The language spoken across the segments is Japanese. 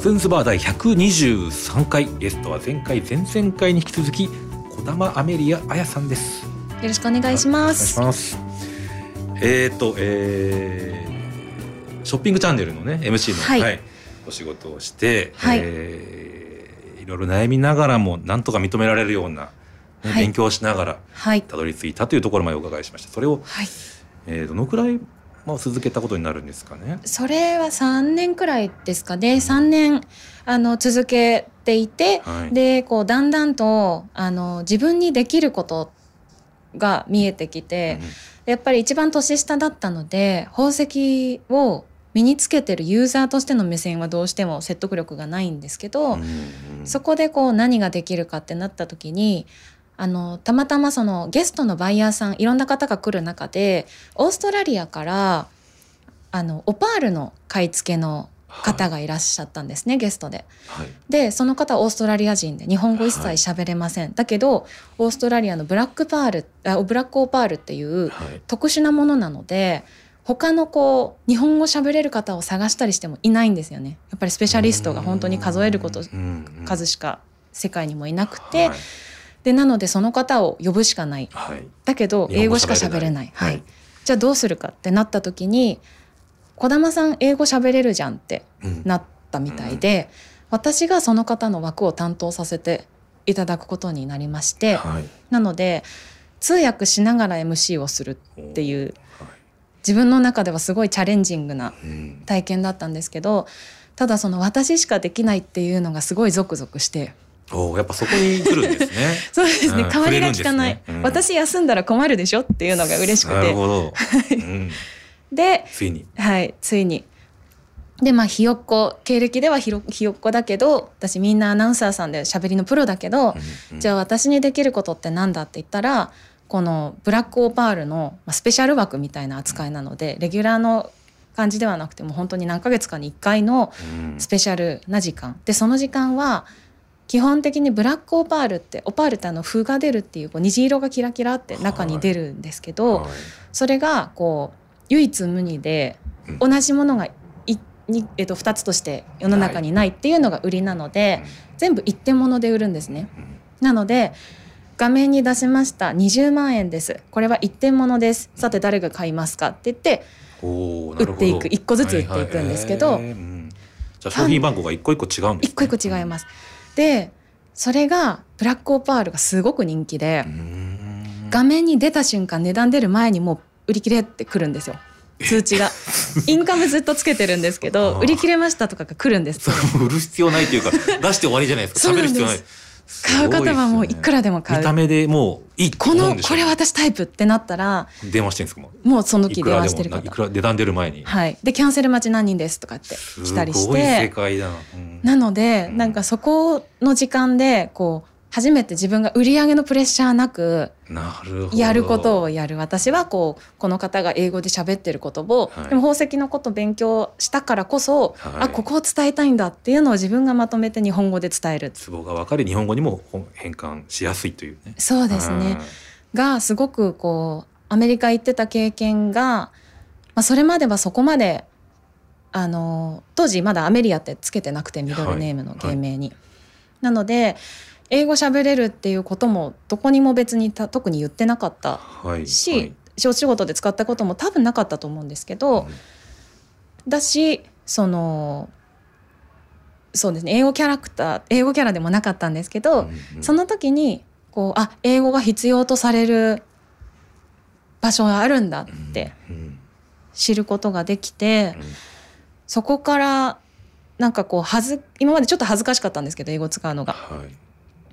カズンズバー第123回ゲストは前回前々回に引き続き児玉アメリア綾さんですよよろしくお願いします。えっ、ー、とえー、ショッピングチャンネルのね MC の、はいお仕事をして、はいえーいろいろ悩みながらもなんとか認められるような、ねはい勉強をしながらはい。たどり着いたというところまでお伺いしましたそれを、はい。えー、どのくらい、まあ、続けたことになるんですかね。それは三年くらいですかね。三年あの続けていて、はい。でこうだんだんとあの自分にできることが見えてきて、やっぱり一番年下だったので宝石を身につけてるユーザーとしての目線はどうしても説得力がないんですけど、うんうん。そこでこう何ができるかってなった時にあのたまたまそのゲストのバイヤーさんいろんな方が来る中でオーストラリアからあのオパールの買い付けの方がいらっしゃったんですね、ゲストで。はい。でその方はオーストラリア人で日本語一切喋れません、だけどオーストラリアのブラックパールあブラックオパールっていうはい。特殊なものなので他のこう日本語喋れる方を探したりしてもいないんですよね。やっぱりスペシャリストが本当に数えること数しか世界にもいなくて、はいでなのでその方を呼ぶしかない。はい。だけど英語しか喋れない。喋れない、はい。はい。じゃあどうするかってなった時に児玉さん英語喋れるじゃんってうん。なったみたいで、私がその方の枠を担当させていただくことになりまして、はい。なので通訳しながら MC をするっていうはい。自分の中ではすごいチャレンジングなうん。体験だったんですけどただその私しかできないっていうのがすごいゾクゾクしておーやっぱそこに来るんですね。そうですね、うん代わりが効かない、ね。うん。私休んだら困るでしょっていうのが嬉しくて。なるほど、うん、で、ついに。はい、ついに。でまあひよっこ経歴ではひろひよっこだけど私みんなアナウンサーさんで喋りのプロだけど、じゃあ私にできることって何だって言ったらこのブラックオパールのまあスペシャル枠みたいな扱いなのでレギュラーの感じではなくても本当に何ヶ月かに1回のうん。スペシャルな時間。でその時間は基本的にブラックオパールってオパールってあの風が出るっていうこう虹色がキラキラって中に出るんですけど、はい。それがこう唯一無二でうん。同じものがいに、えっと、2つとして世の中にないっていうのが売りなので、全部一点物で売るんですね。うん。なので画面に出しました20万円です。これは一点物です。さて誰が買いますかって言って売っていく。一個ずつ売っていくんですけどじゃあ商品番号が一個一個違うんです、ね、一個一個違います。でそれがブラックオパールがすごく人気で画面に出た瞬間値段出る前にもう売り切れってくるんですよ。通知が。インカムずっとつけてるんですけど売り切れましたとかが来るんです売る必要ないというか出して終わりじゃないですか。喋る必要ない買う方はもういくらでも買う。見た目でもういいとこのこれ私タイプってなったら電話してるんですかも。うもうその時電話してる方。いくら値段出る前に。はい。でキャンセル待ち何人ですとかって来たりしすごい世て界だな、うん。なのでうんなんかそこの時間でこう初めて自分が売り上げのプレッシャーなくなるほど。やることをやる。私はこうこの方が英語で喋ってることを、はい。でも宝石のこと勉強したからこそ、はい。あここを伝えたいんだっていうのを自分がまとめて日本語で伝える。ツボが分かり日本語にも変換しやすいというね。そうですね。がすごくこうアメリカ行ってた経験が、まあ、それまではそこまであの当時まだアメリアってつけてなくてミドルネームの芸名に。なので英語喋れるっていうこともどこにも別にた特に言ってなかったはいし、はい。お仕事で使ったことも多分なかったと思うんですけど、だしそのそうですね英語キャラクター英語キャラでもなかったんですけど、うんうん。その時にこうあ英語が必要とされる場所があるんだってうん知ることができて、うん。そこからなんかこうはず今までちょっと恥ずかしかったんですけど英語使うのが。はい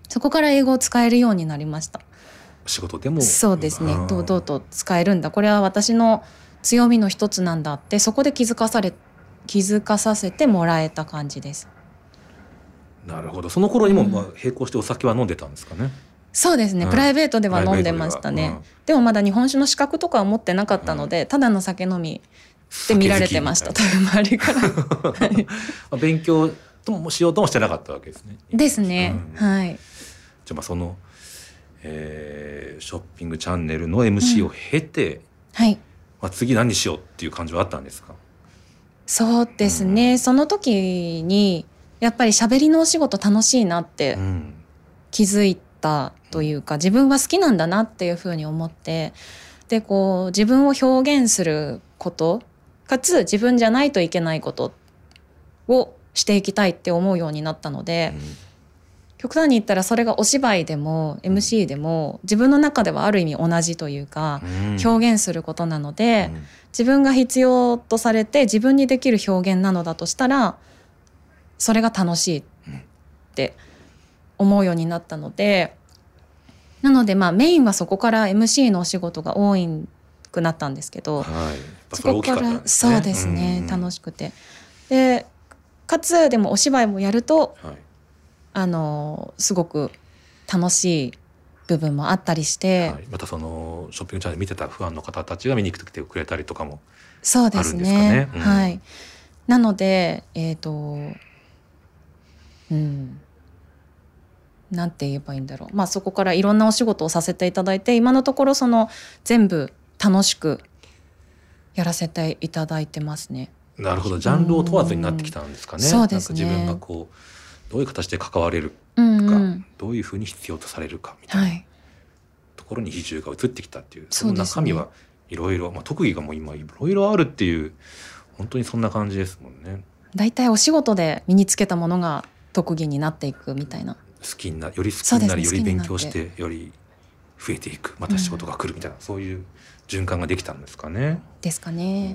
そこから英語を使えるようになりました。仕事でも。そうですね。ん。堂々と使えるんだ。これは私の強みの一つなんだってそこで気づかされ気づかさせてもらえた感じです。なるほど。その頃にもうんまあ並行してお酒は飲んでたんですかね、そうですね、うん。プライベートでは飲んでましたね。プライベートでもまだ日本酒の資格とかは持ってなかったので、ただの酒飲みって見られてました多分周りから。はい。まあ勉強ともしようともしてなかったわけですね。ですね、うん。はいじゃあまあその、えーショッピングチャンネルの MC を経て、はい。まあ、次何しようっていう感じはあったんですか？そうですね、その時にやっぱり喋りのお仕事楽しいなってうん。気づいたというか自分は好きなんだなっていうふうに思ってでこう自分を表現することかつ自分じゃないといけないことをしていきたいって思うようになったので、極端に言ったらそれがお芝居でも MC でも自分の中ではある意味同じというかうん。表現することなのでうん。自分が必要とされて自分にできる表現なのだとしたらそれが楽しいって思うようになったのでなのでまあメインはそこから MC のお仕事が多くなったんですけどそこからそうですねうん。楽しくて。でかつでもお芝居もやるとはいあのすごく楽しい部分もあったりして、はい、またそのショッピングチャンネル見てたファンの方たちが見に来てくれたりとかもそうですあるんですかね。ねうん。はい。なのでえっ、とうん。なんて言えばいいんだろう。まあそこからいろんなお仕事をさせていただいて今のところその全部楽しくやらせていただいてますね。なるほど。ジャンルを問わずになってきたんですかね。うん。そうですね。自分がこうどういう形で関われるうんか、うんどういうふうに必要とされるかみたいなはい、ところに比重が移ってきたっていうそのそうですね中身はいろいろ、まあ、特技がもう今いろいろあるっていう本当にそんな感じですもんね。だいたいお仕事で身につけたものが特技になっていくみたいな。好きになより好きになり、より勉強してより増えていくまた仕事が来るみたいな、そういう循環ができたんですかね。ですかうね。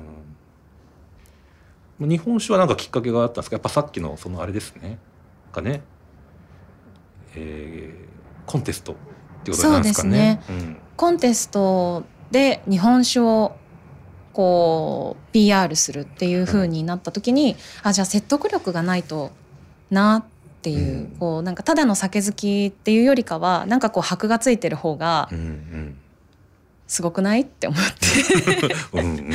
ん日本酒はなんかきっかけがあったんですか？やっぱさっきのそのあれですねかね、えーコンテストっていうことなんですかね。うん。コンテストで日本酒をこう PR するっていう風になった時に、あじゃあ説得力がないとなっていう、うん。こうなんかただの酒好きっていうよりかはなんかこう箔がついてる方がうんうん。すごくないって思っ うんうん。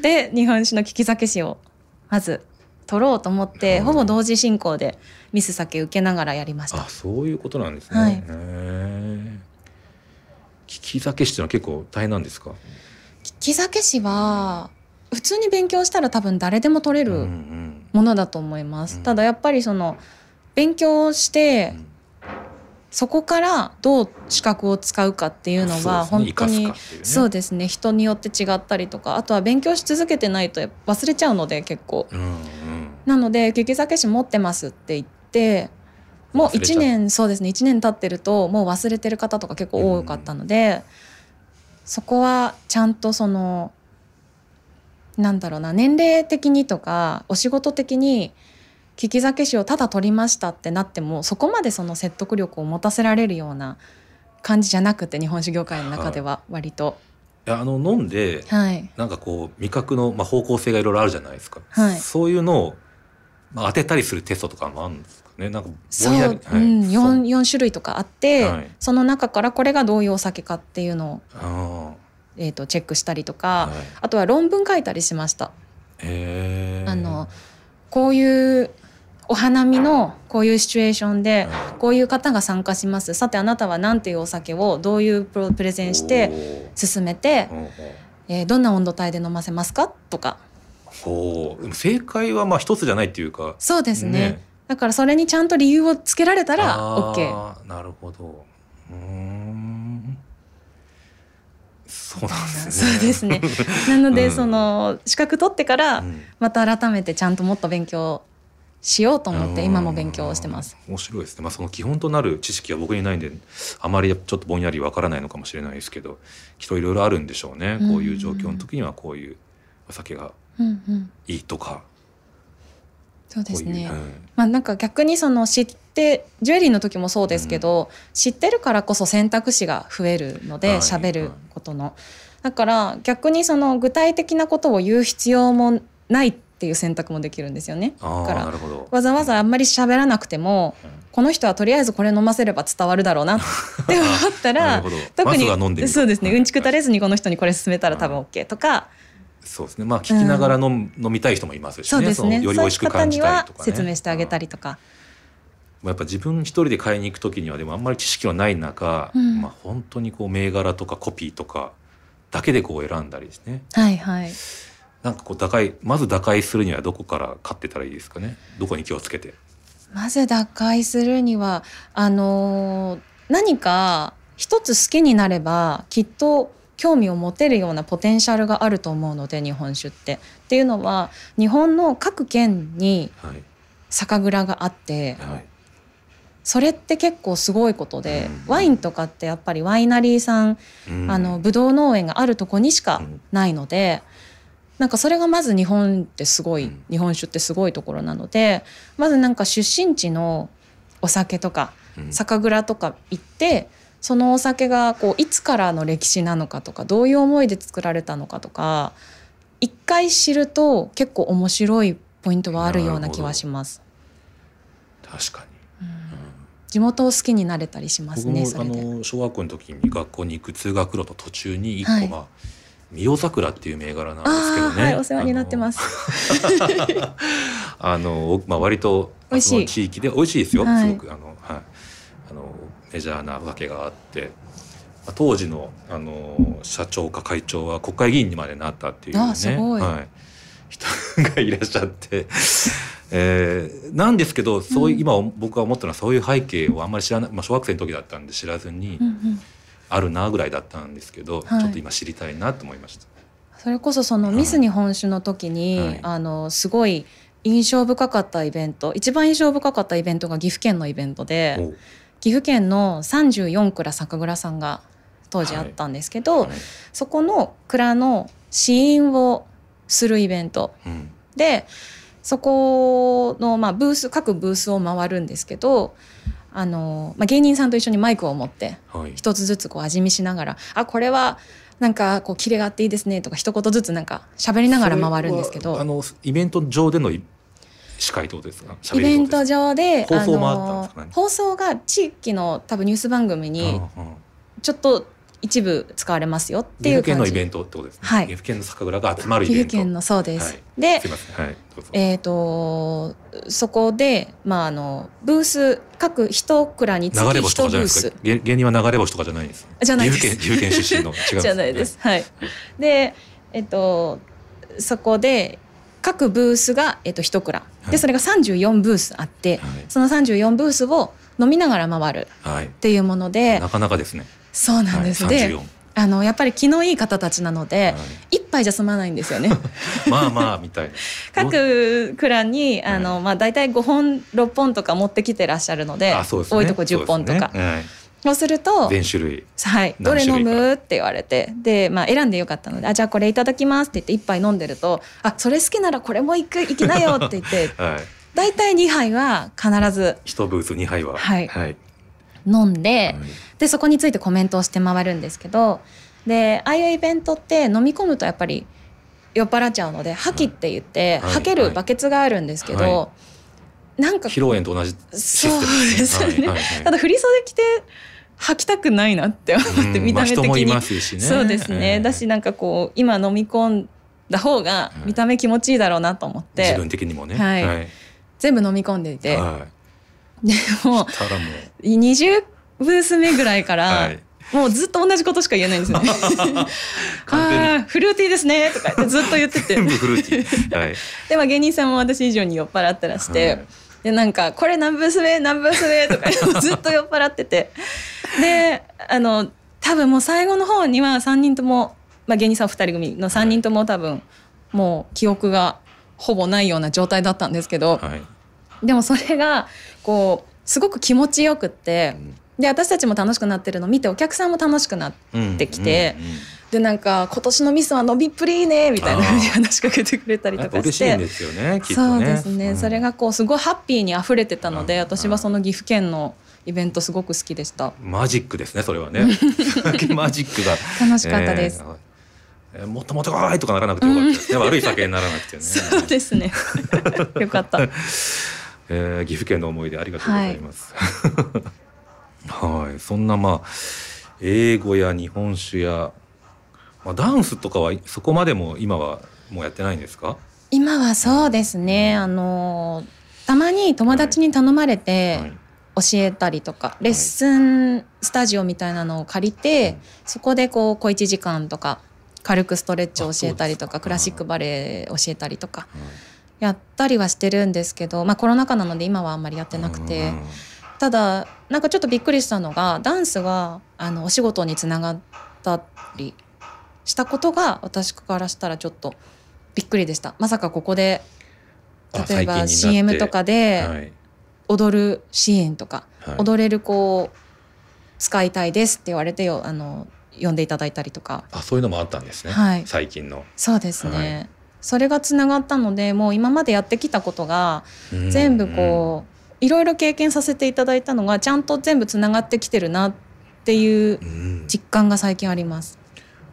てで日本酒の利き酒師をまず取ろうと思って、うんほぼ同時進行でミス酒受けながらやりましたあ。そういうことなんですね。はいへー利き酒師っていうのは結構大変なんですか？利き酒師は普通に勉強したら多分誰でも取れる、うんうんものだと思います。うんただやっぱりその勉強してうんそこからどう資格を使うかっていうのは本当にそうですね。人によって違ったりとかあとは勉強し続けてないと忘れちゃうので結構。なので「利き酒師持ってます」って言ってもう1年そうですね。1年経ってるともう忘れてる方とか結構多かったので、そこはちゃんとそのなんだろうな年齢的にとかお仕事的に利き酒師をただ取りましたってなってもそこまでその説得力を持たせられるような感じじゃなくて日本酒業界の中では割と。いやあの飲んではい。なんかこう味覚の、まあ、方向性がいろいろあるじゃないですか、はい。そういうのを、まあ、当てたりするテストとかもあるんですかね。なんかそう、はい。うん、そう。4, 4種類とかあって、はい。その中からこれがどういうお酒かっていうのを、あえー、とチェックしたりとーか、はい。あとは論文書いたりしました。あのこういうお花見のこういうシチュエーションではこういう方が参加します。さてあなたは何ていうお酒をどういうプロプレゼンして進めてえーどんな温度帯で飲ませますか？とか。ほう。正解はまあ一つじゃないっていうか。そうですね。ね。だからそれにちゃんと理由をつけられたらあ OK ーなるほど。うーん。そうなんですね。そうですね。なので、うん。その資格取ってからうん。また改めてちゃんともっと勉強しようと思ってうん今も勉強をしてます。面白いですね、まあ、その基本となる知識は僕にないんであまりちょっとぼんやりわからないのかもしれないですけどきっといろいろあるんでしょうね、うん。こういう状況の時にはこういうお酒がうんうん、いいとか。そうですね。こういう、うん。まあなんか逆にその知ってジュエリーの時もそうですけど、知ってるからこそ選択肢が増えるのはい。で喋、ることの、だから逆にその具体的なことを言う必要もないっていう選択もできるんですよね。だからわざわざあんまり喋らなくてもうん。この人はとりあえずこれ飲ませれば伝わるだろうなって 思ったなら特にまそうですね。はい。うんちくたれずにこの人にこれ勧めたら多分 OK とか、そうですね。まあ聞きながら飲,、飲みたい人もいますしね。そうですね。のより美味しく感じたりとか、ね、説明してあげたり、りとか、まあ、やっぱ自分一人で買いに行く時にはでもあんまり知識のない中、うん。まあ、本当にこう銘柄とかコピーとかだけでこう選んだりですね。はいはいなんかこう打開まず打開するにはどこから買ってたらいいですかね？どこに気をつけて？まず打開するにはあのー何か一つ好きになればきっと興味を持てるようなポテンシャルがあると思うので日本酒って。っていうのは日本の各県にはい。酒蔵があってはい。それって結構すごいことでうん。ワインとかってやっぱりワイナリーさんうん。あのブドウ農園があるとこにしかないので、なんかそれがまず日本ってすごい、うん。日本酒ってすごいところなのでまずなんか出身地のお酒とかうん。酒蔵とか行ってそのお酒がこういつからの歴史なのかとかどういう思いで作られたのかとか一回知ると結構面白いポイントはあるような気はします。確かに、地元を好きになれたりしますねそれで。の小学校の時に学校に行く通学路と途中に一個、はい。まあ三代桜っていう銘柄なんですけどね。はいお世話になってます。あの まあ割と美味しい。その地域で美味しいですよ、はい。すごくあのはい。あのメジャーなお酒があって。まあ当時のあの社長か会長は国会議員にまでなったっていうね。い。はい、人がいらっしゃって、えーなんですけどそういう、今僕が思ったのはそういう背景をあんまり知らない、まあ、小学生の時だったんで知らずに、うんうんあるなぐらいだったんですけど、はい。ちょっと今知りたいなと思いました。それこそそのはい。ミス日本酒の時に、はい。あのすごい印象深かったイベント。一番印象深かったイベントが岐阜県のイベントでお岐阜県の34蔵酒蔵さんが当時あったんですけど、はい。そこの蔵の試飲をするイベント。うん。でそこの、まあ、ブース各ブースを回るんですけどあの、まあ、芸人さんと一緒にマイクを持ってはい。一つずつこう味見しながら「あこれはなんかこうキレがあっていいですね」とか一言ずつなんか喋りながら回るんですけど。あのイベント上でのい司会ってことですか？イベント上で放送もあったんのですか？ね放送が地域の多分ニュース番組にちょっと一部使われますよって岐いう感じ。阜県のイベントってことですね、はい。岐阜県の酒蔵が集まるイ岐ベント。阜県のそうです、はい。ではい。えー、とそこで、まあ、あのブース各一蔵につき流れ星とかじゃないです一ブース。か芸芸人は流れ星とかじゃないんです。じゃないです。岐阜県出身の。違うじゃないです。はい。で、えっとそこで各ブースがえっと一蔵、はい。でそれが34ブースあって、はい。その34ブースを飲みながら回るはい。っていうもので、なかなかですねそうなんです。はい、で34、あのやっぱり気のいい方たちなので、は一杯じゃ済まないんですよね。い、まあまあみたいな。各蔵にあの、はまあ大体5本6本とか持ってきてらっしゃるので、ね。多いとこ10本とか。そうですると。全種類。はい、どれ飲む？って言われて。で、まあ、選んでよかったので「あじゃあこれいただきます」って言って一杯飲んでると「あそれ好きならこれも行く行きなよ」って言って。はい。大体2杯は必ず。一ブース二杯は。はい。はい飲んではい。でそこについてコメントをして回るんですけどでああいうイベントって飲み込むとやっぱり酔っ払っちゃうので「吐き」って言ってはい。吐けるバケツがあるんですけど、はなんか披露宴と同じそうですよねただ振り袖着て吐きたくないなって思ってうん。見た目的に、まあ人もいますしね。そうですね、ええだしなんかこう今飲み込んだ方が見た目気持ちいいだろうなと思って、自分的にもね。はい。はい。全部飲み込んでいて、はいでもただも20ブース目ぐらいから、はい。もうずっと同じことしか言えないんですよね。あーフルーティーですねとかずっと言ってて。はい。で、まあ、芸人さんも私以上に酔っ払ってらして、はい。でなんか「これ何ブース目？何ブース目」とか ずっと酔っ払ってて。であの多分もう最後の方には3人とも、まあ、芸人さん2人組の3人とも多分もう記憶がほぼないような状態だったんですけど、はい。でもそれがこうすごく気持ちよくってで私たちも楽しくなってるのを見てお客さんも楽しくなって。きてでなんか今年のミスは伸びっぷりねみたいなに話しかけてくれたりとかして。しいんですよねきっそうですね、うん。それがこうすごいハッピーに溢れてたので、うん。私はその岐阜県のイベントすごく好きでした。マジックですねそれはね。マジックが。楽しかったです、えーえーもっともっと来いとかならなくてよかったですね。悪い酒にならなくてね。そうですね。よかったえー岐阜県の思い出ありがとうございます。はい、そんなまあ英語や日本酒や、まあ、ダンスとかはそこまでも今はもうやってないんですか？今はそうですね。あのたまに友達に頼まれてはい。教えたりとか、レッスンスタジオみたいなのを借りて、うん。そこでこう小1時間とか軽くストレッチを教えたりとかクラシックバレエ教えたりとか。っやったりはしてるんですけど、まあ、コロナ禍なので今はあんまりやってなくて、うんただなんかちょっとびっくりしたのがダンスがあのお仕事につながったりしたことが私からしたらちょっとびっくりでした。まさかここであ例えば CM とかではい。踊るシーンとか、はい。踊れる子を使いたいですって言われてよあの呼んでいただいたりとか。あそういうのもあったんですね、はい。最近の、そうですね、はいそれがつながったのでもう今までやってきたことが全部こういろいろ経験させていただいたのがちゃんと全部つながってきてるなっていう実感が最近あります。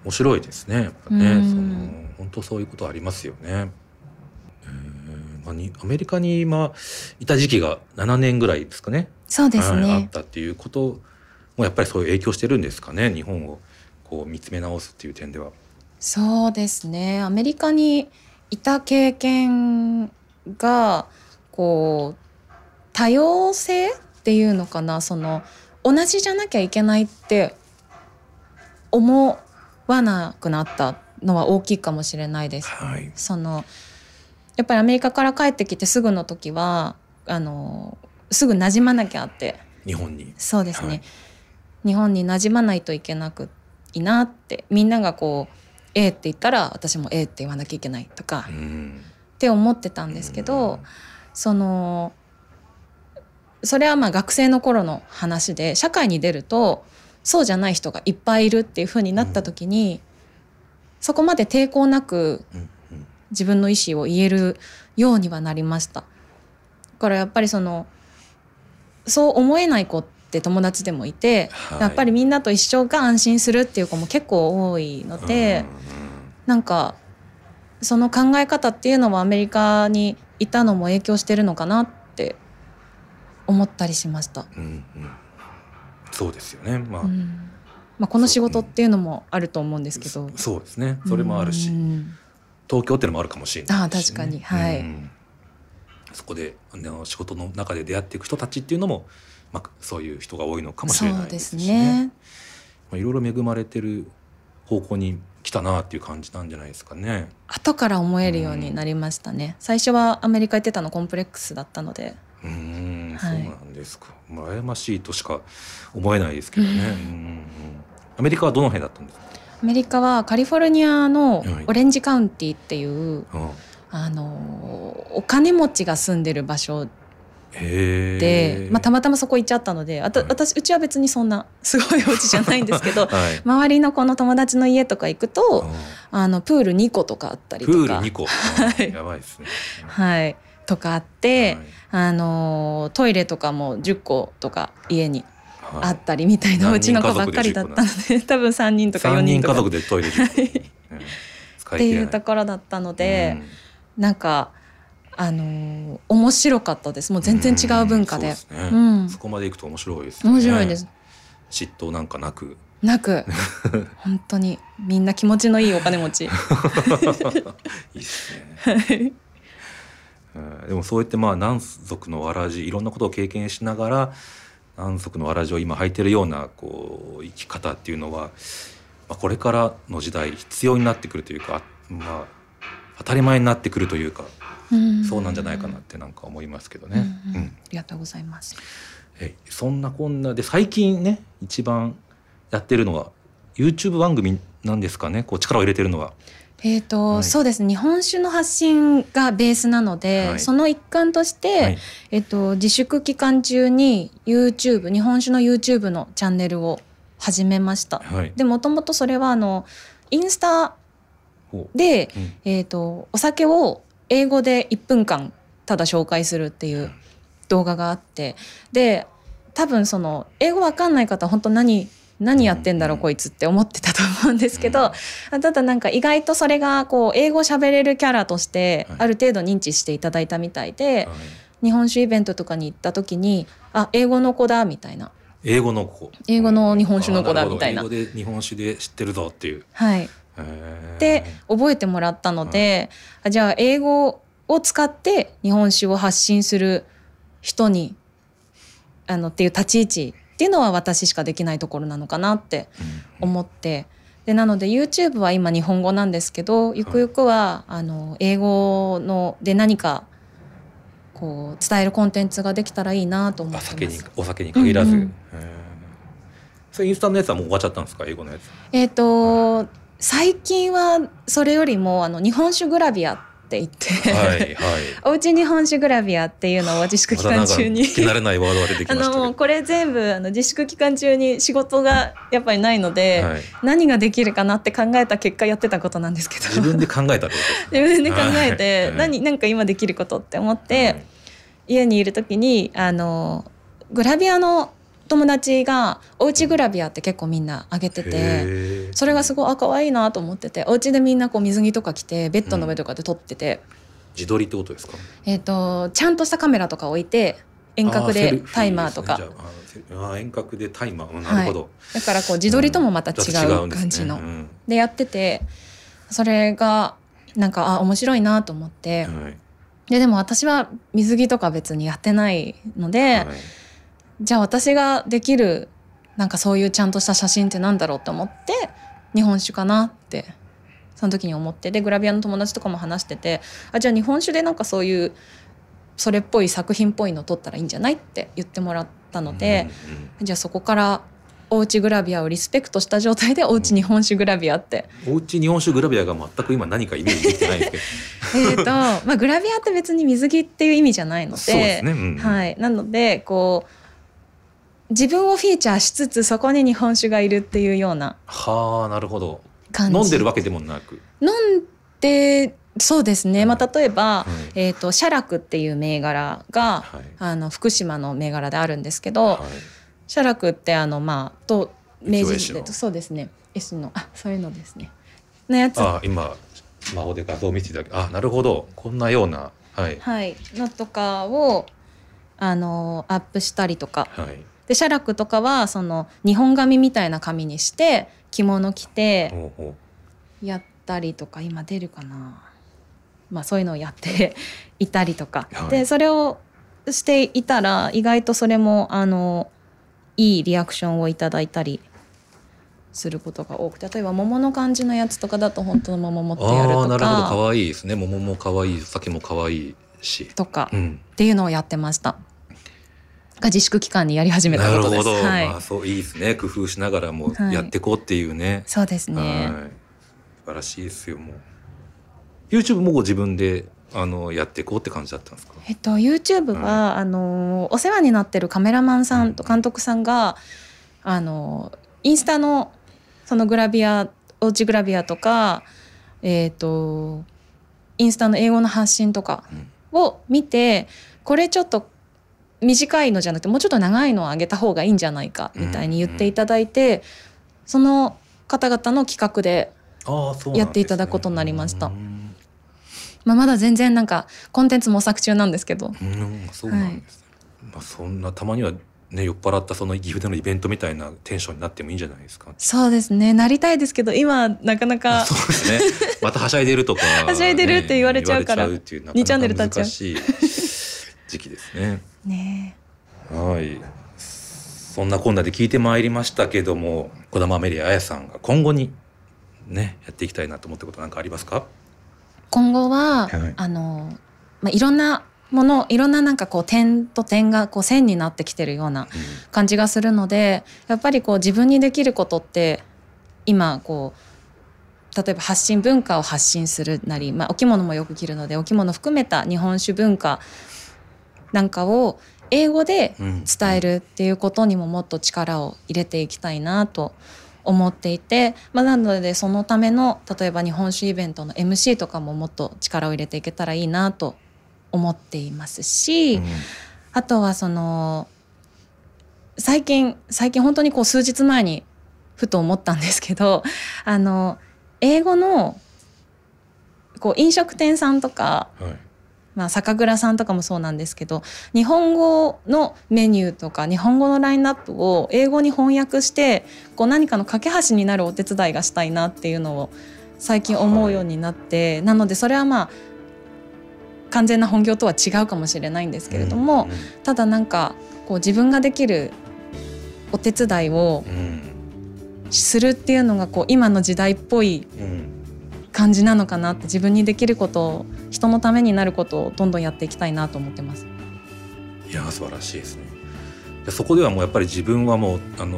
面白いですねやっぱね、うん。その本当そういうことありますよね。えーまあ、にアメリカに今いた時期が7年ぐらいですかね。そうですね、はい、あったっていうこともやっぱりそういう影響してるんですかね。日本をこう見つめ直すっていう点では。そうですね。アメリカにいた経験がこう多様性っていうのかな？その同じじゃなきゃいけないって思わなくなったのは大きいかもしれないです。はい。そのやっぱりアメリカから帰ってきてすぐの時はあのすぐ馴染まなきゃって。日本に。そうですね、はい。日本に馴染まないといけなくいいなってみんながこう A って言ったら私も A って言わなきゃいけないとかうん。って思ってたんですけど、うん。そのそれはまあ学生の頃の話で社会に出るとそうじゃない人がいっぱいいるっていう風になった時に、そこまで抵抗なく自分の意思を言えるようにはなりました。だからやっぱりそのそう思えない子って友達でもいて、はい。やっぱりみんなと一緒が安心するっていう子も結構多いので、なんかその考え方っていうのはアメリカにいたのも影響してるのかなって思ったりしました。うんうん。うんそうですよね。まあ、うん。まあ、この仕事っていうのもあると思うんですけど。そそうですね。それもあるし、うん。東京っていうのもあるかもしれないし。ね、あ確かに。はい。うん。そこであの仕事の中で出会っていく人たちっていうのも、まあ、そういう人が多いのかもしれないですしね。いろいろ恵まれてる方向に来たなっていう感じなんじゃないですかね。後から思えるようになりましたね。最初はアメリカ行ってたのコンプレックスだったので。うーん、はいそうなんですか。まあ、羨ましいとしか思えないですけどね。うんうんうんアメリカはどの辺だったんですか？アメリカはカリフォルニアのはいオレンジカウンティっていう、うんあのお金持ちが住んでる場所へで、え。まあ、たまたまそこ行っちゃったのであたはい私うちは別にそんなすごいお家じゃないんですけど はい。周りのこの友達の家とか行くとうん。あのプール2個とかあったりとか。プール2個。はい。やばいですね。はい、とかあって、はい。あのトイレとかも10個とか家にはい。あったりみたいな何うちの子ばっかりだったので多分3人とか4 3人人とか。っ家族でトイレ10個。うん使いていいうところだったので、なんかあのー面白かったです。もう全然違う文化で。んそね。うん。そこまで行くと面白いですよね。面白いです。嫉妬なんかなく。なく。本当にみんな気持ちのいいお金持ち。いいですね。うん。でもそうやってまあ何足のわらじいろんなことを経験しながら何足のわらじを今履いてるようなこう生き方っていうのは、まあ、これからの時代必要になってくるというか、まあ、当たり前になってくるというかそうなんじゃないかなってなんか思いますけどね。うんうん。うん。ありがとうございます。えそんなこんなで最近ね一番やってるのは YouTube 番組なんですかね？こう力を入れてるのは。えーとはい。そうですね。日本酒の発信がベースなので、はい。その一環として、はい。えっと、自粛期間中に YouTube 日本酒の YouTube のチャンネルを始めました。はい。でもともとそれはあのインスタほで、う。うん。えっとお酒を英語で1分間ただ紹介するっていう動画があってで多分その英語わかんない方は本当何何やってんだろううん。こいつって思ってたと思うんですけど、ただなんか意外とそれがこう英語喋れるキャラとしてはい。ある程度認知していただいたみたいで、はい。日本酒イベントとかに行った時にあ英語の子だみたいな。英語の子。英語の日本酒の子だみたいな。英語で日本酒で知ってるぞっていう。はいで覚えてもらったので、あじゃあ英語を使って日本酒を発信する人にあのっていう立ち位置っていうのは私しかできないところなのかなってうん思って。でなので YouTube は今日本語なんですけどゆくゆくは、あの英語ので何かこう伝えるコンテンツができたらいいなと思ってます。酒にお酒に限らず、うんうんそれインスタのやつはもう終わっちゃったんですか？英語のやつ。えっ、と、最近はそれよりもあの日本酒グラビアって言って、はいはい。おうち日本酒グラビアっていうのを自粛期間中に慣れないワードが出てきあましたけど。のこれ全部あの自粛期間中に仕事がやっぱりないので、はい。何ができるかなって考えた結果やってたことなんですけど。自分で考えたってこと？ですね自分で考えて、はい。何なんか今できることって思って、はい。家にいる時にあのグラビアの友達がおうちグラビアって結構みんな上げてて。それがすごいあ可愛いなと思っててお家でみんなこう水着とか着てベッドの上とかで撮ってて、自撮りってことですか？えー、とちゃんとしたカメラとか置いて遠隔でタイマーとか、あ遠隔でタイマー。うんなるほど、だからこう自撮りともまた違うちょっとんですね。感じの。うんでやっててそれがなんかあ面白いなと思って、はい。ででも私は水着とか別にやってないので、はいじゃあ私ができるなんかそういうちゃんとした写真ってなんだろうと思って日本酒かなってその時に思って。でグラビアの友達とかも話しててあじゃあ日本酒でなんかそういうそれっぽい作品っぽいの撮ったらいいんじゃないって言ってもらったので、じゃあそこからおうちグラビアをリスペクトした状態でおうち日本酒グラビアって、うんおうち日本酒グラビアが全く今何かイメージできてないんですけど。えーとまあグラビアって別に水着っていう意味じゃないのでそうですね、うん。はい、なのでこう自分をフィーチャーしつつそこに日本酒がいるっていうようなはあなるほど。飲んでるわけでもなく。飲んでそうですね、まあ、例えば、はいえー、と写楽っていう銘柄が、はい。あの福島の銘柄であるんですけど、はい。写楽ってあのまあと明治時代そうですね。絵師のあそういうのですね。のやつ。あ今スマホで画像を見せていただけあなるほど。こんなようなはい。はい。のとかをあのアップしたりとか。はいで写楽とかはその日本紙みたいな紙にして着物着てやったりとか今出るかな、まあ、そういうのをやって いたりとか、はい。でそれをしていたら意外とそれもあのいいリアクションをいただいたりすることが多くて例えば桃の感じのやつとかだと本当の桃持ってやるとああなるほど。か可愛いですね。桃も可愛い酒も可愛いし。とかうん。っていうのをやってました。が自粛期間にやり始めたことです。なるほど、はい、まあそういいですね。工夫しながらもはい。やっていこうっていうね、そうですね。はい。素晴らしいですよもう。YouTube もご自分であのやっていこうって感じだったんですか？えっと YouTube は、あのお世話になってるカメラマンさんと監督さんが、あのインスタのそのグラビアおうちグラビアとかえっ、とインスタの英語の発信とかを見てこれちょっと短いのじゃなくてもうちょっと長いのをあげた方がいいんじゃないかみたいに言っていただいて、その方々の企画でやっていただくことになりました。うん。まあ、まだ全然なんかコンテンツ模索中なんですけど。うんそうなんです、ねまあそんなたまにはね酔っ払ったその岐阜でのイベントみたいなテンションになってもいいんじゃないですか。そうですね。なりたいですけど今なかなかそうですね。またはしゃいでるとか、はしゃいでるって言われちゃうからね言われちゃうっていうなか二チャンネルな立っちゃう時期ですね。ねはい。そんなこんなで聞いてまいりましたけども、児玉アメリア彩さんが今後にねやっていきたいなと思ったことなんかありますか？今後は、はいあの、まあ、いろんなものいろんななんかこう点と点がこう線になってきてるような感じがするのでやっぱりこう自分にできることって今こう例えば発信文化を発信するなり、まあ、お着物もよく着るのでお着物含めた日本酒文化なんかを英語でうん伝えるっていうことにももっと力を入れていきたいなと思っていて、まあ、なのでそのための例えば日本酒イベントの MC とかももっと力を入れていけたらいいなと思っていますし、うんあとはその最近最近本当にこう数日前にふと思ったんですけどあの英語のこう飲食店さんとかはい。まあ、酒蔵さんとかもそうなんですけど日本語のメニューとか日本語のラインナップを英語に翻訳してこう何かの架け橋になるお手伝いがしたいなっていうのを最近思うようになって、なのでそれはまあ完全な本業とは違うかもしれないんですけれども、ただなんかこう自分ができるお手伝いをうん。うんするっていうのがこう今の時代っぽい感じなのかなって自分にできることを人のためになることをどんどんやっていきたいなと思ってます。いや素晴らしいですね。そこではもうやっぱり自分はもうあの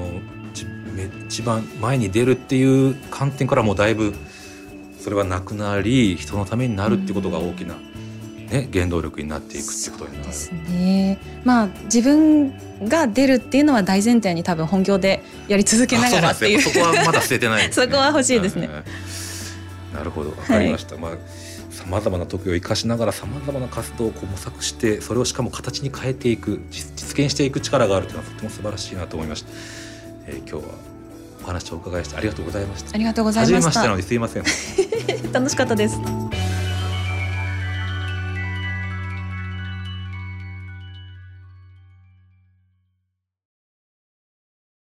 一番前に出るっていう観点からもうだいぶそれはなくなり人のためになるっていうことが大きな、ね、原動力になっていくってことになる。ですね。まあ自分が出るっていうのは大前提に多分本業でやり続けながらっていう。そこはまだ捨ててない、ね、そこは欲しいですね。なるほどわかりました。はい、まあさまざまな時を生かしながらさまざまな活動をこう模索してそれをしかも形に変えていく実現していく力があるというのはとても素晴らしいなと思いました。えー、今日はお話をお伺いしてありがとうございました。ありがとうございました。初めましてなのにすいません。楽しかったです。